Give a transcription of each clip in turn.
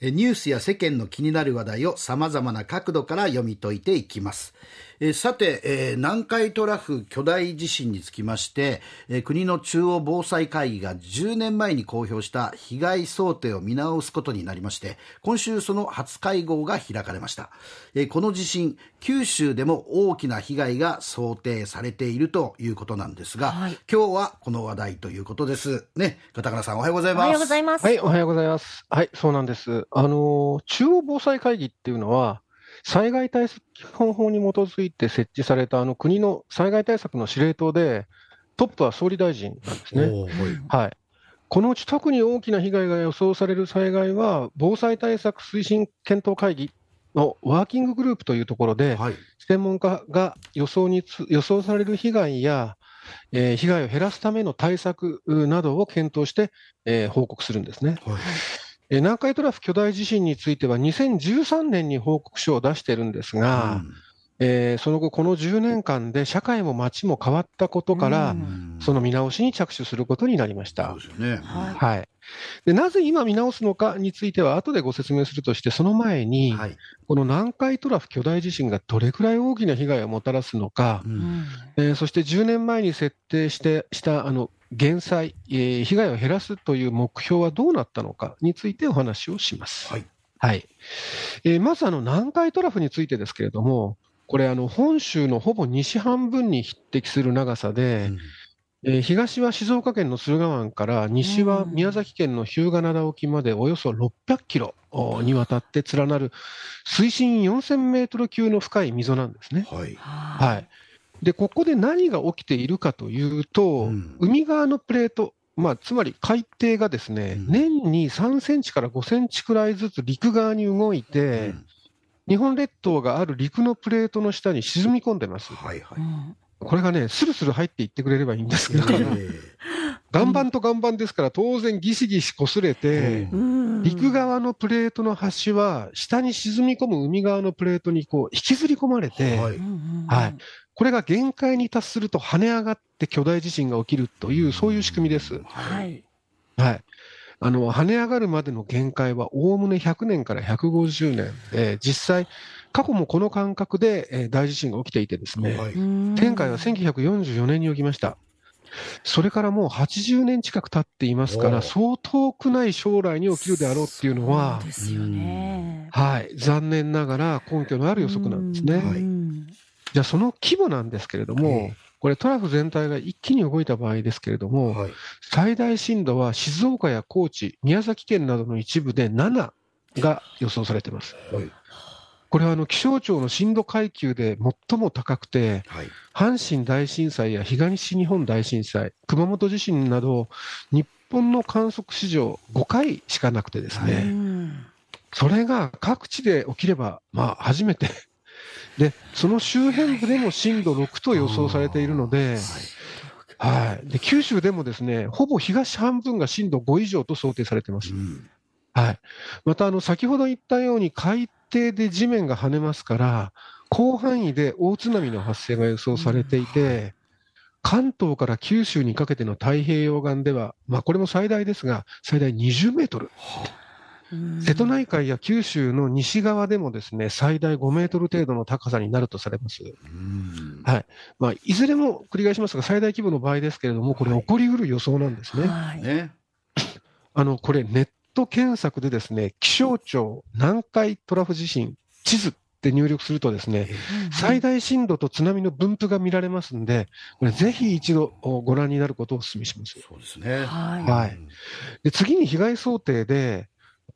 ニュースや世間の気になる話題を様々な角度から読み解いていきます。えさて、えー、南海トラフ巨大地震につきまして、えー、国の中央防災会議が10年前に公表した被害想定を見直すことになりまして、今週その初会合が開かれました。えー、この地震、九州でも大きな被害が想定されているということなんですが、はい、今日はこの話題ということです。ね、片倉さんおはようございます。おはようございます。はい、おはようございます。はい、そうなんです。あの中央防災会議っていうのは、災害対策基本法に基づいて設置されたあの国の災害対策の司令塔で、トップは総理大臣なんですね。はい、このうち特に大きな被害が予想される災害は、防災対策推進検討会議のワーキンググループというところで、はい、専門家が予想に予想される被害や、えー、被害を減らすための対策などを検討して、えー、報告するんですね。はい南海トラフ巨大地震については、2013年に報告書を出しているんですが、うん。えー、その後、この10年間で社会も街も変わったことから、その見直しに着手することになりました。そうですね、はい、でなぜ今見直すのかについては、後でご説明するとして、その前に、はい、この南海トラフ巨大地震がどれくらい大きな被害をもたらすのか、うん、えー、そして10年前に設定してしたあの減災、えー、被害を減らすという目標はどうなったのかについてお話をします。はい。はい。えー、まずあの南海トラフについてですけれども、これ、あの本州のほぼ西半分に匹敵する長さで、うん、えー、東は静岡県の駿河湾から、西は宮崎県の日向灘沖までおよそ600キロにわたって連なる水深4000メートル級の深い溝なんですね。はい、はい。で、ここで何が起きているかというと、うん、海側のプレート、まあ、つまり海底がですね、うん、年に3センチから5センチくらいずつ陸側に動いて、うん、日本列島がある陸のプレートの下に沈み込んでます。はいはい、これがね、スルスル入っていってくれればいいんですけど、岩盤と岩盤ですから、当然ギシギシ擦れて、陸側のプレートの端は、下に沈み込む海側のプレートにこう引きずり込まれて、はい、はい、これが限界に達すると跳ね上がって巨大地震が起きるという、そういう仕組みです。はい。はい。あの、跳ね上がるまでの限界はおおむね100年から150年で、実際、過去もこの間隔で、え大地震が起きていてですね、はい、前回は1944年に起きました。それからもう80年近く経っていますから、そう遠くない将来に起きるであろうっていうのは、ですよね。はい。残念ながら根拠のある予測なんですね。はいじゃあその規模なんですけれども、これトラフ全体が一気に動いた場合ですけれども、はい、最大震度は静岡や高知、宮崎県などの一部で7が予想されています。はい、これはあの気象庁の震度階級で最も高くて、はい、阪神大震災や東日本大震災、熊本地震など、日本の観測史上5回しかなくてですね、それが各地で起きれば、まあ、初めてで、その周辺部でも震度6と予想されているので、はい。で、九州でもですね、ほぼ東半分が震度5以上と想定されています。うん、はい。また、あの、先ほど言ったように海底で地面が跳ねますから、広範囲で大津波の発生が予想されていて、関東から九州にかけての太平洋岸では、まあ、これも最大ですが、最大20メートル。瀬戸内海や九州の西側でもですね、最大5メートル程度の高さになるとされます。はい。まあ、いずれも繰り返しますが、最大規模の場合ですけれども、これ起こりうる予想なんですね。はい、あの、これネット検索でですね、気象庁南海トラフ地震地図って入力するとですね、最大震度と津波の分布が見られますんで、これぜひ一度ご覧になることをお勧めします。そうですね。はい。で次に被害想定で、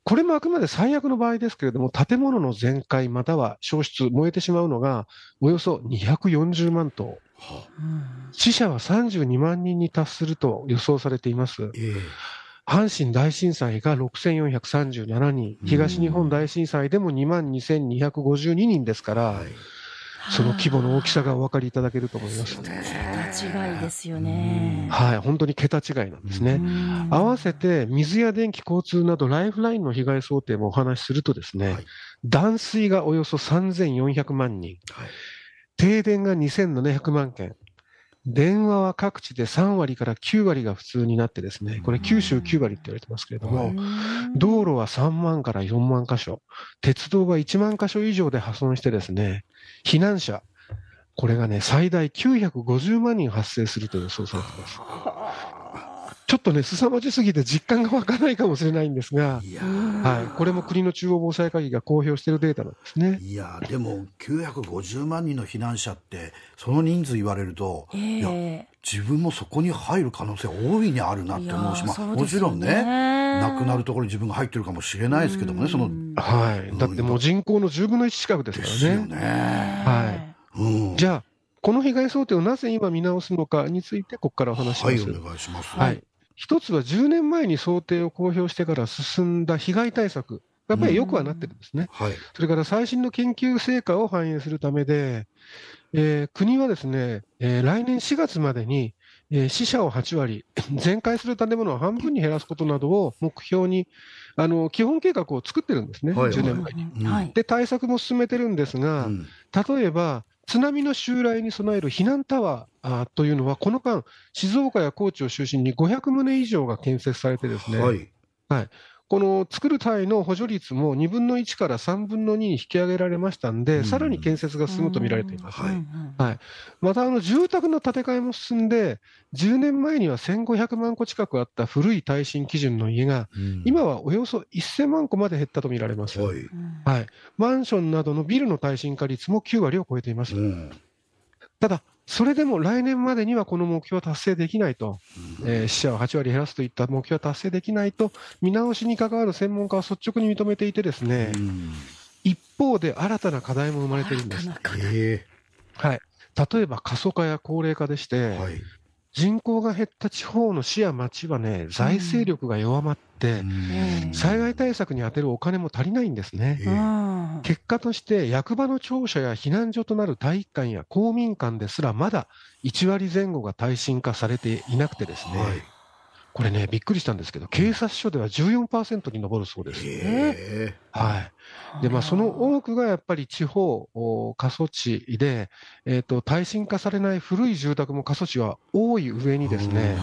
これもあくまで最悪の場合ですけれども、建物の全壊または焼失、燃えてしまうのがおよそ240万棟、死者は32万人に達すると予想されています。えー阪神大震災が6437人、東日本大震災でも2万2252人ですから、はいその規模の大きさがお分かりいただけると思います。桁違いですよね。はい、本当に桁違いなんですね。合わせて水や電気、交通などライフラインの被害想定もお話しするとですね、はい、断水がおよそ3400万人、はい、停電が2700万件、電話は各地で3割から9割が普通になってですね、これ九州9割って言われてますけれども、道路は3万から4万箇所、鉄道は1万箇所以上で破損してですね、避難者、これがね、最大950万人発生すると予想されています。ちょっとね、凄まじすぎて実感が湧かないかもしれないんですが、はい、これも国の中央防災会議が公表しているデータなんですね。いやでも950万人の避難者ってその人数言われると、えー、いや自分もそこに入る可能性大いにあるなって思うし、まあ、もちろんね亡くなるところに自分が入ってるかもしれないですけどもねその、はい、だってもう人口の10分の1近くですからね。ですよね。はい、うん、じゃあこの被害想定をなぜ今見直すのかについて、ここからお話します。はい、お願いします。はい。一つは10年前に想定を公表してから進んだ被害対策、やっぱりよくはなってるんですね。はい、それから最新の研究成果を反映するためで、えー、国はですね、えー、来年4月までに、えー、死者を8割、全壊する建物を半分に減らすことなどを目標に、あの基本計画を作ってるんですね、はい、10年前に、はい。で、対策も進めてるんですが、うん、例えば、津波の襲来に備える避難タワーというのは、この間、静岡や高知を中心に500棟以上が建設されてですね、はい、はい、この作る単位の補助率も2分の1から3分の2に引き上げられましたんで、うん、さらに建設が進むと見られています。はい、はい、またあの住宅の建て替えも進んで、10年前には1500万戸近くあった古い耐震基準の家が、うん、今はおよそ1000万戸まで減ったと見られます、はい、はい。マンションなどのビルの耐震化率も9割を超えています。うん、ただそれでも来年までにはこの目標は達成できないと、うん、えー、死者を8割減らすといった目標は達成できないと、見直しに関わる専門家は率直に認めていて、ですね、うん、一方で新たな課題も生まれているんです。はい、例えば過疎化や高齢化でして、はい、人口が減った地方の市や町はね、財政力が弱まって、災害対策に充てるお金も足りないんですね。結果として、役場の庁舎や避難所となる体育館や公民館ですら、まだ1割前後が耐震化されていなくてですね、はいこれね、びっくりしたんですけど、警察署では14%に上るそうです。はい。で、まあ、その多くがやっぱり地方、過疎地で、えっ、ー、と、耐震化されない古い住宅も過疎地は多い上にですね、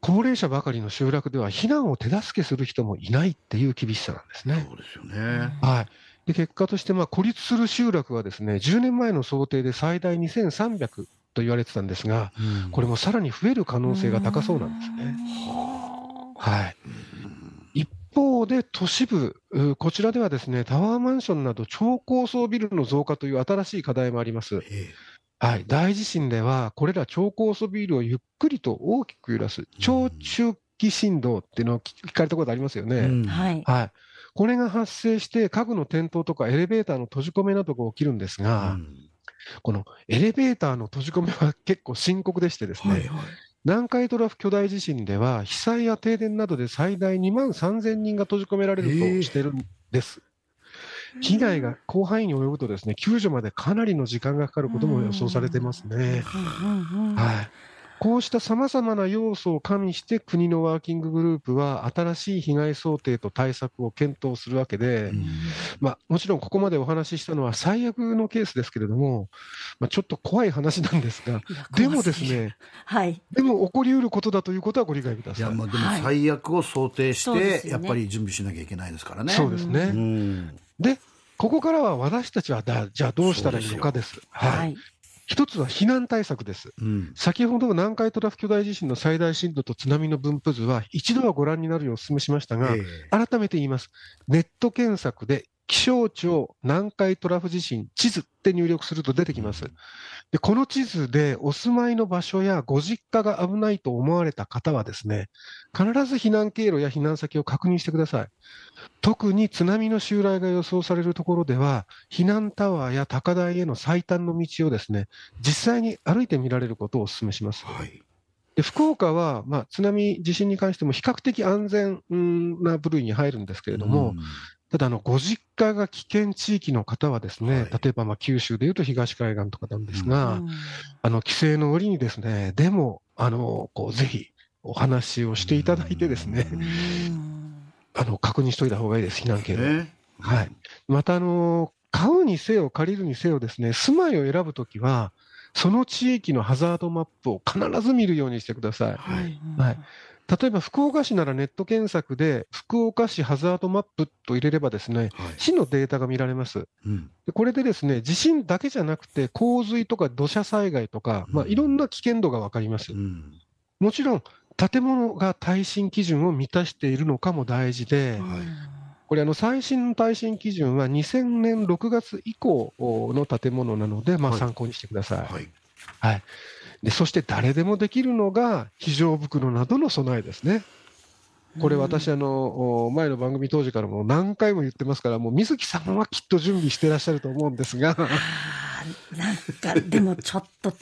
高齢者ばかりの集落では避難を手助けする人もいないっていう厳しさなんですね。そうですよね。はい。で、結果として、まあ、孤立する集落はですね、10年前の想定で最大2300と言われてたんですが、うん、これもさらに増える可能性が高そうなんですね。はい。一方で都市部、こちらではですね、タワーマンションなど超高層ビルの増加という新しい課題もあります。はい、大地震では、これら超高層ビルをゆっくりと大きく揺らす、超中期振動っていうのを聞かれたことありますよね。うん、はい、はい。これが発生して、家具の転倒とかエレベーターの閉じ込めなどが起きるんですが、うんこのエレベーターの閉じ込めは結構深刻でしてですね、はいはい、南海トラフ巨大地震では、被災や停電などで最大2万3000人が閉じ込められるとしてるんです。被害が広範囲に及ぶとですね、救助までかなりの時間がかかることも予想されてますね。はい。こうしたさまざまな要素を加味して、国のワーキンググループは、新しい被害想定と対策を検討するわけで、うん、まあ、もちろんここまでお話ししたのは最悪のケースですけれども、まあ、ちょっと怖い話なんですが、でもですね、はい、でも起こりうることだということはご理解ください。いや、まあ、でも最悪を想定して、やっぱり準備しなきゃいけないですからね。そうですね。うん、で、ここからは私たちはだ、じゃあどうしたらいいのかです。ですはい。一つは避難対策です、うん、先ほど南海トラフ巨大地震の最大震度と津波の分布図は、一度はご覧になるようお勧めしましたが、えー、改めて言います、ネット検索で気象庁南海トラフ地震地図って入力すると出てきます。でこの地図でお住まいの場所やご実家が危ないと思われた方はですね、必ず避難経路や避難先を確認してください。特に津波の襲来が予想されるところでは、避難タワーや高台への最短の道をですね、実際に歩いてみられることをお勧めします。はいで福岡は、まあ、津波、地震に関しても比較的安全な部類に入るんですけれども、ただあの、ご実家が危険地域の方はですね、はい、例えばまあ九州でいうと東海岸とかなんですが、うん、あの、帰省の折にですね、でも、あの、こう、ぜひお話をしていただいてですね、うん、あの、確認しといた方がいいです、避難経路。はい。また、あの、買うにせよ、借りるにせよですね、住まいを選ぶときは、その地域のハザードマップを必ず見るようにしてください。はいはい例えば福岡市ならネット検索で、福岡市ハザードマップと入れればですね、はい。市のデータが見られます。うん。でこれでですね、地震だけじゃなくて、洪水とか土砂災害とか、まあ、うんいろんな危険度が分かります。う。ん。もちろん、建物が耐震基準を満たしているのかも大事で、はい。これ、あの最新の耐震基準は2000年6月以降の建物なので、まあ、はい。参考にしてください。はい。はいでそして誰でもできるのが、非常袋などの備えですね。これ、私、あのお前の番組当時からも何回も言ってますから、もう水木さんはきっと準備してらっしゃると思うんですが、なんかでもちょっと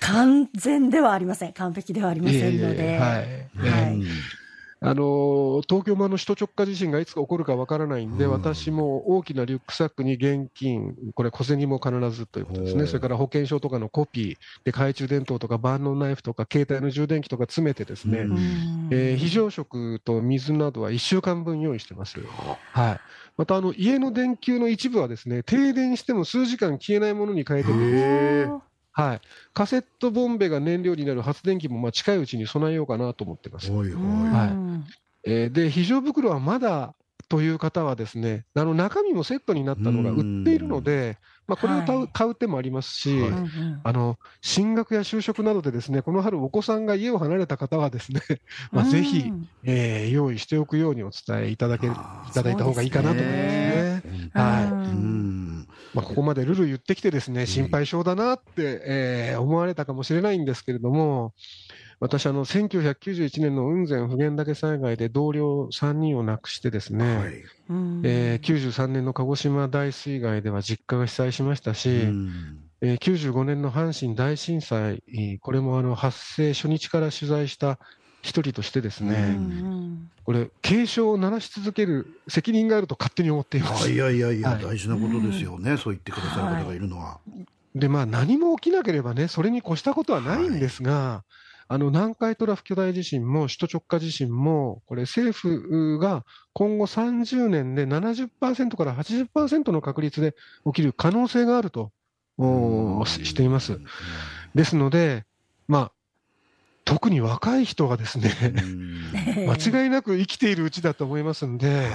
完全ではありません。完璧ではありませんので。いえいえはい。はい。うんあの東京もあの首都直下地震がいつか起こるかわからないんで、うん。私も大きなリュックサックに現金、これ、小銭も必ずということですね、それから保険証とかのコピー、で懐中電灯とか万能ナイフとか、携帯の充電器とか詰めてですね、うん。うんえー非常食と水などは1週間分用意してます。はい、またあの家の電球の一部はですね停電しても数時間消えないものに変えてるんですはい、カセットボンベが燃料になる発電機もまあ近いうちに備えようかなと思ってます。はい。えーで、非常袋はまだという方はですね、あの中身もセットになったのが売っているので、まあ、これを買う,、はい。買う手もありますし、はい。あの進学や就職などでですね、この春お子さんが家を離れた方はですね、まあ、ぜひ、うん。えー用意しておくようにお伝えいただけいただいた方がいいかなと思いますね。いはい。まあ、ここまでルル言ってきてですね、心配性だなって、えー思われたかもしれないんですけれども、私、あの、1991年の雲仙普賢岳災害で同僚3人を亡くしてですね、はい。うん。えー93年の鹿児島大水害では実家が被災しましたし、うん。えー95年の阪神大震災、えーこれもあの発生初日から取材した一人としてですね、ううん。んこれ、警鐘を鳴らし続ける責任があると勝手に思っています。あいやいやいや、はい。大事なことですよね、そう言ってくださる方がいるのは。で、まあ、何も起きなければね、それに越したことはないんですが、あの南海トラフ巨大地震も首都直下地震も、これ、政府が今後30年で70%から80%の確率で起きる可能性があるとしています。ですので、まあ、特に若い人がですね、うん。間違いなく生きているうちだと思いますんで、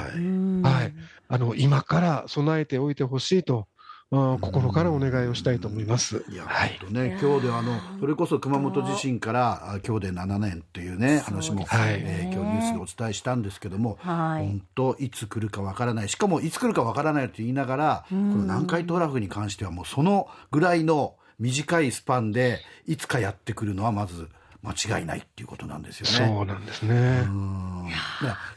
はい。あの今から備えておいてほしいと、あー心からお願いをしたいと思います。いや、はい本当ね、今日ではあの、それこそ熊本地震から、あ今日で7年というね、話も、そうですね。えー今日ニュースでお伝えしたんですけども、はい。本当、いつ来るかわからない、しかもいつ来るかわからないと言いながら、この南海トラフに関しては、もうそのぐらいの短いスパンで、いつかやってくるのは、まず間違いないっていうことなんですよね。そうなんですね。うん。ね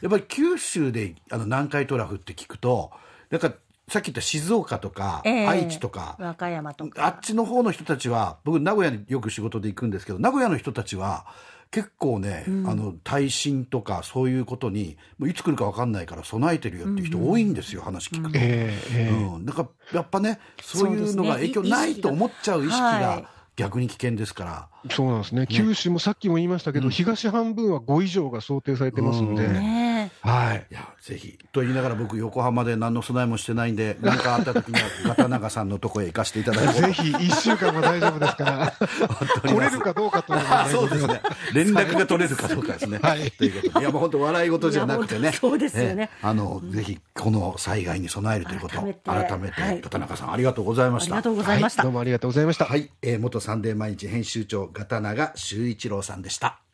やっぱり九州であの南海トラフって聞くと、なんかさっき言った静岡とか、ええ。愛知とか、和歌山とあかっちの方の人たちは、僕、名古屋によく仕事で行くんですけど、名古屋の人たちは、結構ね、あの耐震とかそういうことに、もういつ来るか分かんないから備えてるよっていう人多いんですよ、話聞くと。ええええ。うん、なんかやっぱね、そういうのが影響ないと思っちゃう意識はいが。逆に危険ですから。そうなんですね。九州もさっきも言いましたけど、うん。東半分は5以上が想定されてますんで、うん。ねはい。いや、ぜひ。と言いながら僕、横浜で何の備えもしてないんで、何かあった時には、ガタナガさんのとこへ行かせていただいて。ぜひ1週間も大丈夫ですから、来れるかどうかというのあはそうですね。連絡が取れるかどうかですね。はいということで。いや、もう本当笑い事じゃなくてね。そうですよねえあの、ぜひ、この災害に備えるということを、改めて改めて、はいガタナガさん、ありがとうございました。ありがとうございましたどうもありがとうございました。はい、えー元サンデー毎日編集長、ガタナガ修一郎さんでした。